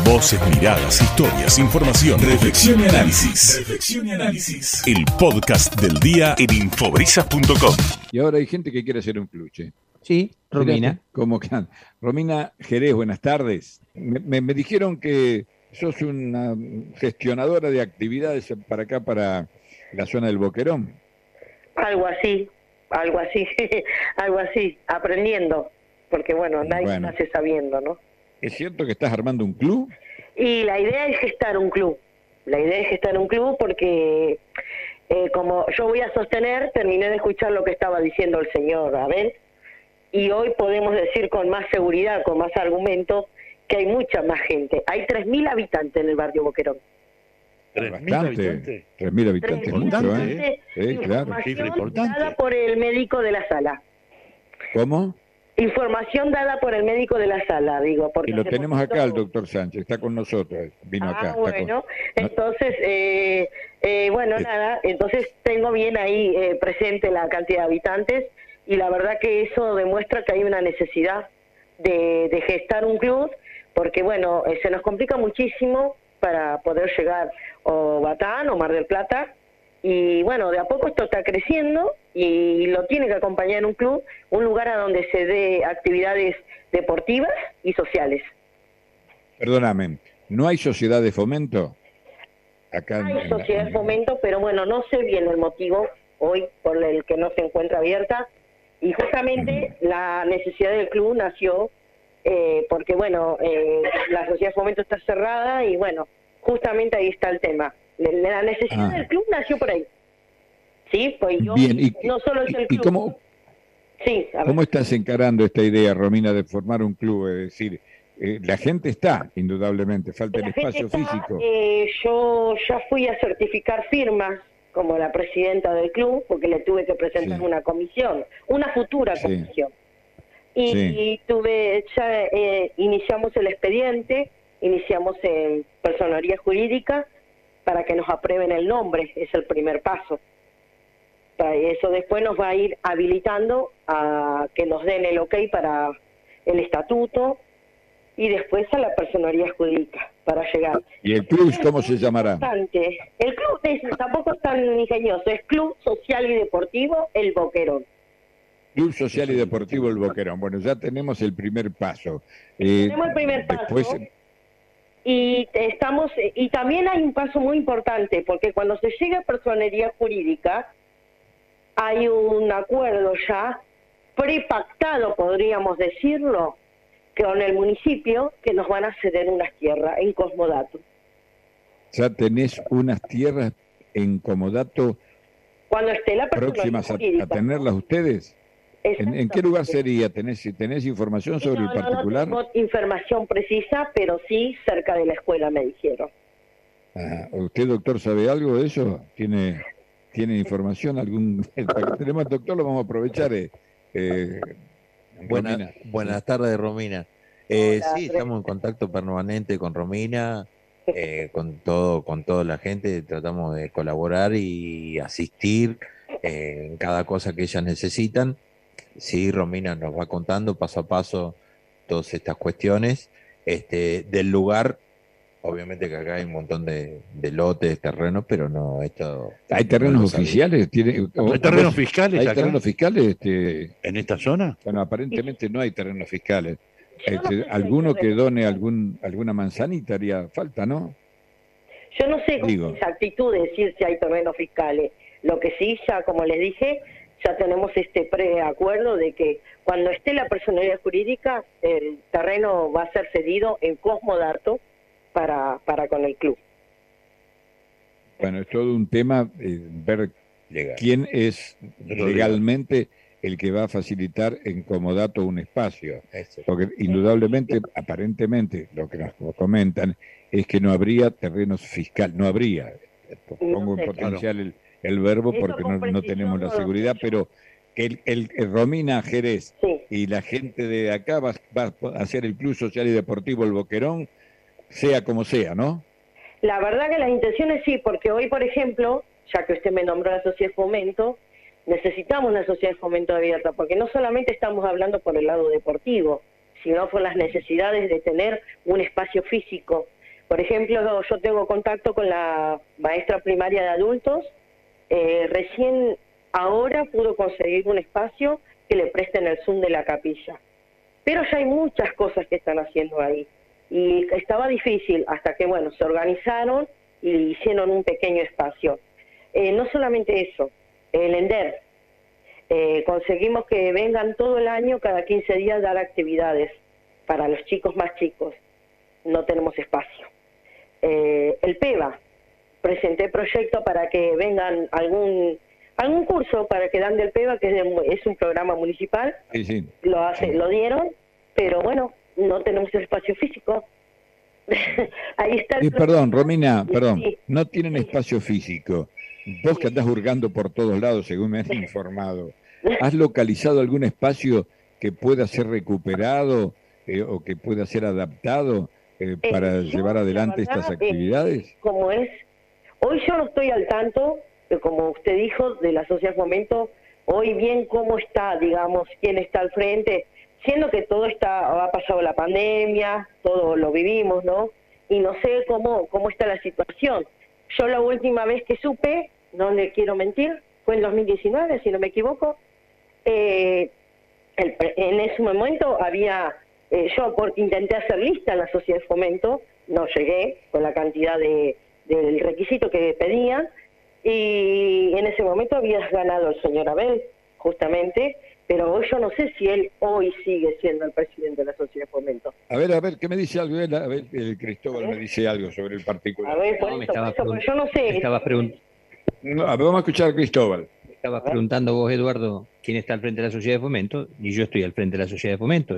Voces, miradas, historias, información, reflexión y análisis. Reflexión y análisis. El podcast del día en infobrisas.com. Y ahora hay gente que quiere hacer un cluche. Sí, Romina. ¿Cómo que? Romina Jerez, buenas tardes. Me, me- me dijeron que sos una gestionadora de actividades para acá, para la zona del Boquerón. Algo así, algo así, algo así, aprendiendo, porque bueno, nadie Bueno. nace sabiendo, ¿no? ¿Es cierto que estás armando un club? Y la idea es gestar un club, la idea es gestar un club porque eh, como yo voy a sostener, terminé de escuchar lo que estaba diciendo el señor Abel, y hoy podemos decir con más seguridad, con más argumento, que hay mucha más gente. Hay 3.000 habitantes en el barrio Boquerón. Bastante. habitantes. 3.000 habitantes, Tres mucho, mil ¿eh? habitantes, Sí, claro. Cifra importante. dada por el médico de la sala. ¿Cómo? Información dada por el médico de la sala, digo. Porque Y lo tenemos poquito- acá, el doctor Sánchez, está con nosotros, vino Ah, acá. con- bueno, entonces, eh, eh, bueno, Sí. nada, entonces tengo bien ahí eh, presente la cantidad de habitantes y la verdad que eso demuestra que hay una necesidad de, de gestar un club, porque bueno, eh, se nos complica muchísimo para poder llegar o Batán o Mar del Plata, y bueno, de a poco esto está creciendo y lo tiene que acompañar un club, un lugar a donde se dé actividades deportivas y sociales. Perdóname, ¿no hay sociedad de fomento? Acá Hay en sociedad de en- fomento, pero bueno, no sé bien el motivo hoy por el que no se encuentra abierta. Y justamente la necesidad del club nació eh, porque, bueno, eh, la sociedad de fomento está cerrada y, bueno, justamente ahí está el tema. La- necesidad Ah. del club nació por ahí. Sí, pues yo, Bien, y, no solo es el y club. cómo, Sí. ¿Cómo estás encarando esta idea, Romina, de formar un club? Es decir, eh, la gente está, indudablemente, falta el La espacio está, físico. eh, yo ya fui a certificar firmas como la presidenta del club, porque le tuve que presentar Sí. una comisión, una futura Sí. comisión. Y tuve, ya eh, iniciamos el expediente, iniciamos en personería jurídica para que nos aprueben el nombre, es el primer paso. Para eso después nos va a ir habilitando a que nos den el ok para el estatuto y después a la personería jurídica para llegar. ¿Y el club cómo se llamará? Importante. El club es- tampoco es tan ingenioso, es Club Social y Deportivo El Boquerón. Club Social y Deportivo El Boquerón. Bueno, ya tenemos el primer paso. Eh, Tenemos el primer paso. después, Y estamos y también hay un paso muy importante porque cuando se llega a personería jurídica hay un acuerdo ya prepactado, podríamos decirlo, con el municipio que nos van a ceder unas tierras en Cosmodato. ya tenés unas tierras en comodato Cuando esté la personería próximas a, tenerlas ustedes. ¿En, en qué lugar sería? ¿Tenés, tenés información sobre no, el no, particular? No, tengo información precisa, pero sí cerca de la escuela me dijeron. Ajá. ¿Usted, doctor, sabe algo de eso? ¿Tiene, tiene información? algún Para que tenemos al doctor lo vamos a aprovechar. Eh, eh, Buena- buenas tardes, Romina. Eh, Hola, sí, Fred. estamos en contacto permanente con Romina, eh, con todo, con toda la gente, tratamos de colaborar y asistir eh, en cada cosa que ellas necesitan. Sí, Romina nos va contando paso a paso todas estas cuestiones. Este, del lugar, obviamente que acá hay un montón de, de lotes, terrenos, pero no, esto... ¿Hay no terrenos oficiales? ¿Tiene, o- ¿Hay terrenos fiscales ¿Hay acá? terrenos fiscales? Este, ¿En esta zona? bueno, aparentemente no hay terrenos fiscales. Este, alguno que done algún, alguna manzanita haría falta, ¿no? Yo no sé con Digo. exactitud decir si hay terrenos fiscales. Lo que sí, ya como les dije, ya tenemos este preacuerdo de que cuando esté la personalidad jurídica, el terreno va a ser cedido en Cosmodato para, para con el club. Bueno, es todo un tema eh, ver Legal. quién es legalmente el que va a facilitar en comodato un espacio. Porque indudablemente, aparentemente, lo que nos comentan es que no habría terrenos fiscales, no habría. Pongo en sé. potencial el, el verbo porque no, no tenemos la seguridad, pero que el, el- el Romina Jerez Sí. y la gente de acá va, va a hacer el Club Social y Deportivo El Boquerón, sea como sea, ¿no? La verdad que las intenciones sí, porque hoy, por ejemplo, ya que usted me nombró la sociedad de fomento, necesitamos una sociedad de fomento abierta, porque no solamente estamos hablando por el lado deportivo, sino por las necesidades de tener un espacio físico. Por ejemplo, yo tengo contacto con la maestra primaria de adultos, eh, recién ahora pudo conseguir un espacio que le presten el Zoom de la capilla. Pero ya hay muchas cosas que están haciendo ahí. Y estaba difícil hasta que, bueno, se organizaron y hicieron un pequeño espacio. Eh, no solamente eso, el ENDER. Eh, conseguimos que vengan todo el año, cada 15 días, dar actividades para los chicos más chicos. No tenemos espacio. Eh, el PEVA, presenté proyecto para que vengan algún algún curso para que dan del PEVA, que es, un programa municipal. Lo hace, lo dieron, pero bueno, no tenemos el espacio físico. Ahí está. perdón, Romina, perdón, no tienen espacio físico. Vos que andás hurgando por todos lados, según me has informado, ¿has localizado algún espacio que pueda ser recuperado eh, o que pueda ser adaptado eh, eh, para llevar adelante estas actividades? como es, hoy yo no estoy al tanto, como usted dijo, de la sociedad Fomento, hoy bien cómo está, digamos, quién está al frente, siendo que todo está, ha pasado la pandemia, todo lo vivimos, ¿no? Y no sé cómo, cómo está la situación. Yo la última vez que supe, no le quiero mentir, fue en 2019, si no me equivoco. Eh, en ese momento había, eh, yo por, intenté hacer lista en la sociedad de fomento, no llegué con la cantidad de, del requisito que pedían, y en ese momento había ganado el señor Abel, justamente, pero yo no sé si él hoy sigue siendo el presidente de la sociedad de fomento. A ver, a ver, ¿qué me dice algo? A ver, el Cristóbal me dice algo sobre el particular. A ver, por eso, yo no sé. Estabas no, a ver, vamos a escuchar a Cristóbal. Estabas preguntando vos, Eduardo, quién está al frente de la sociedad de fomento, y yo estoy al frente de la sociedad de fomento.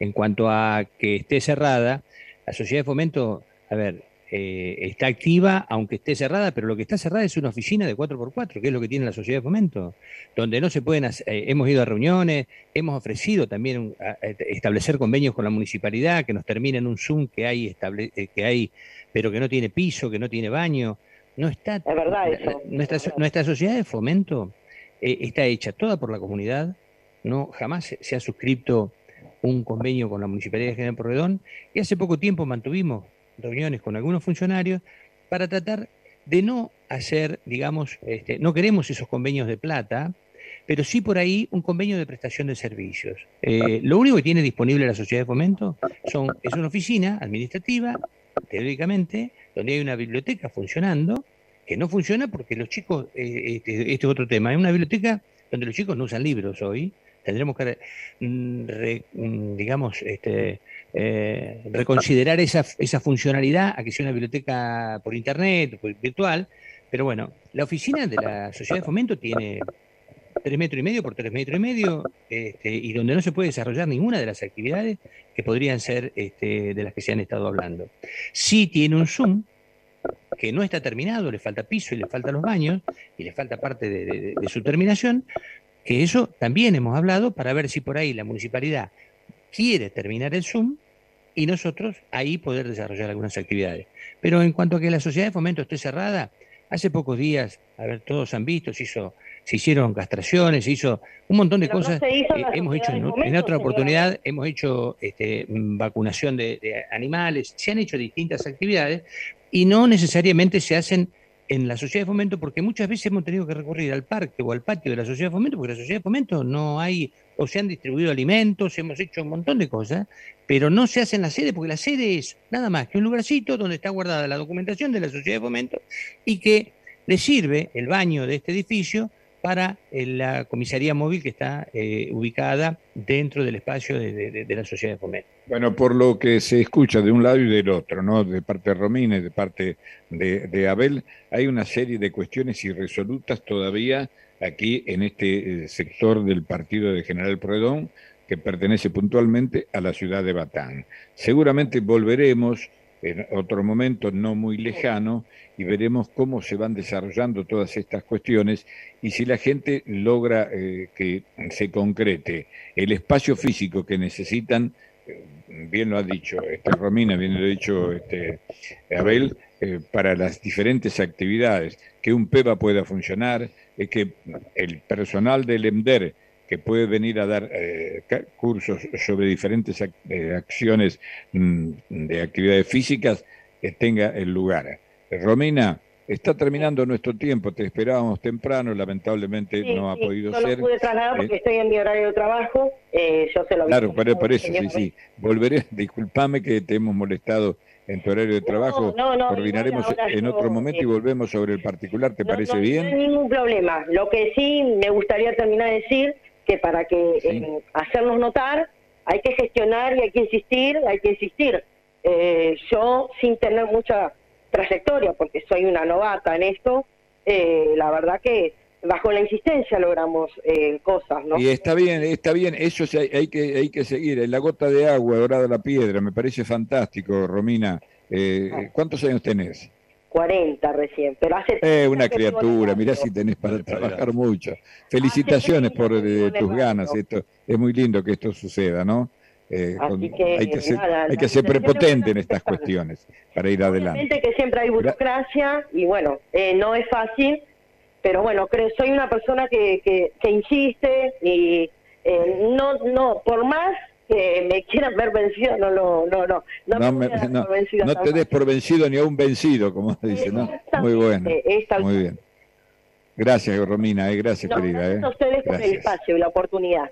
En cuanto a que esté cerrada, la sociedad de fomento, a ver, eh, está activa, aunque esté cerrada, pero lo que está cerrada es una oficina de 4x4, que es lo que tiene la sociedad de fomento, donde no se pueden, hacer, eh, hemos ido a reuniones, hemos ofrecido también establecer convenios con la municipalidad, que nos terminen un Zoom que hay, estable, eh, que hay, pero que no tiene piso, que no tiene baño. No está, es verdad eso. Nuestra, nuestra sociedad de fomento está hecha toda por la comunidad, no jamás se, ha suscrito un convenio con la Municipalidad de General Porredón y hace poco tiempo mantuvimos reuniones con algunos funcionarios para tratar de no hacer, digamos, este, no queremos esos convenios de plata, pero sí por ahí un convenio de prestación de servicios. Eh, lo único que tiene disponible la sociedad de fomento son, es una oficina administrativa, teóricamente, donde hay una biblioteca funcionando, que no funciona porque los chicos, eh, este, este, es otro tema, es una biblioteca donde los chicos no usan libros hoy, tendremos que, mm, mm, digamos, este, eh, reconsiderar esa, esa funcionalidad a que sea una biblioteca por internet, virtual, pero bueno, la oficina de la Sociedad de Fomento tiene tres metros y medio por tres metros y medio, este, y donde no se puede desarrollar ninguna de las actividades que podrían ser este, de las que se han estado hablando. Sí tiene un Zoom, que no está terminado, le falta piso y le faltan los baños, y le falta parte de su terminación, que eso también hemos hablado para ver si por ahí la municipalidad quiere terminar el Zoom y nosotros ahí poder desarrollar algunas actividades. Pero en cuanto a que la sociedad de fomento esté cerrada, hace pocos días, a ver, todos han visto, se, hizo, se hicieron castraciones, se hizo un montón de cosas. Eh, hemos hecho en, otra oportunidad, hemos hecho este, vacunación de animales, se han hecho distintas actividades y no necesariamente se hacen en la sociedad de fomento porque muchas veces hemos tenido que recurrir al parque o al patio de la sociedad de fomento porque la sociedad de fomento no hay o se han distribuido alimentos, hemos hecho un montón de cosas, pero no se hace en la sede porque la sede es nada más que un lugarcito donde está guardada la documentación de la sociedad de fomento y que le sirve el baño de este edificio para eh, la comisaría móvil que está eh, ubicada dentro del espacio de, la sociedad de fomento. Bueno, por lo que se escucha de un lado y del otro, ¿no? De parte de Romina y de parte de, Abel, hay una serie de cuestiones irresolutas todavía aquí en este eh, sector del partido de General Prodón que pertenece puntualmente a la ciudad de Batán. Seguramente volveremos en otro momento no muy lejano y veremos cómo se van desarrollando todas estas cuestiones y si la gente logra eh, que se concrete el espacio físico que necesitan, bien lo ha dicho este, Romina, bien lo ha dicho este, Abel, eh, para las diferentes actividades, que un PEVA pueda funcionar, que el personal del EMDER que puede venir a dar eh, cursos sobre diferentes eh, acciones mm, de actividades físicas, tenga el lugar. Romina, está terminando nuestro tiempo, te esperábamos temprano, lamentablemente no ha podido ser. No pude trasladar porque estoy en mi horario de trabajo, yo se lo Claro, por, por eso, sí, sí. Volveré, discúlpame que te hemos molestado en tu horario de trabajo. No, no, Coordinaremos en otro momento y volvemos sobre el particular, ¿te parece bien? No hay ningún problema. Lo que sí me gustaría terminar de decir que para que eh, hacernos notar hay que gestionar y hay que insistir, hay que insistir. Eh, yo sin tener mucha trayectoria, porque soy una novata en esto, eh, la verdad que bajo la insistencia logramos eh, cosas, ¿no? Y está bien, está bien, eso hay, hay, que, hay que seguir. En la gota de agua, dorada la piedra, me parece fantástico, Romina. Eh, ah. ¿Cuántos años tenés? 40 recién, pero hace... Eh, una criatura, mirá si tenés para trabajar mucho. Felicitaciones por eh, tus ganas, esto es muy lindo que esto suceda, ¿no? Eh, hay que ser, hay que ser prepotente en estas cuestiones para ir adelante. que siempre hay burocracia y bueno, no es fácil, pero bueno, creo, soy una persona que, que, insiste y eh, no, no, por más que me quieran ver vencido, no, no, no, no, no, te des por vencido ni a un vencido, como se dice, ¿no? Muy bueno, muy bien. Gracias, Romina, eh, gracias, querida. Gracias a ustedes por el espacio y la oportunidad.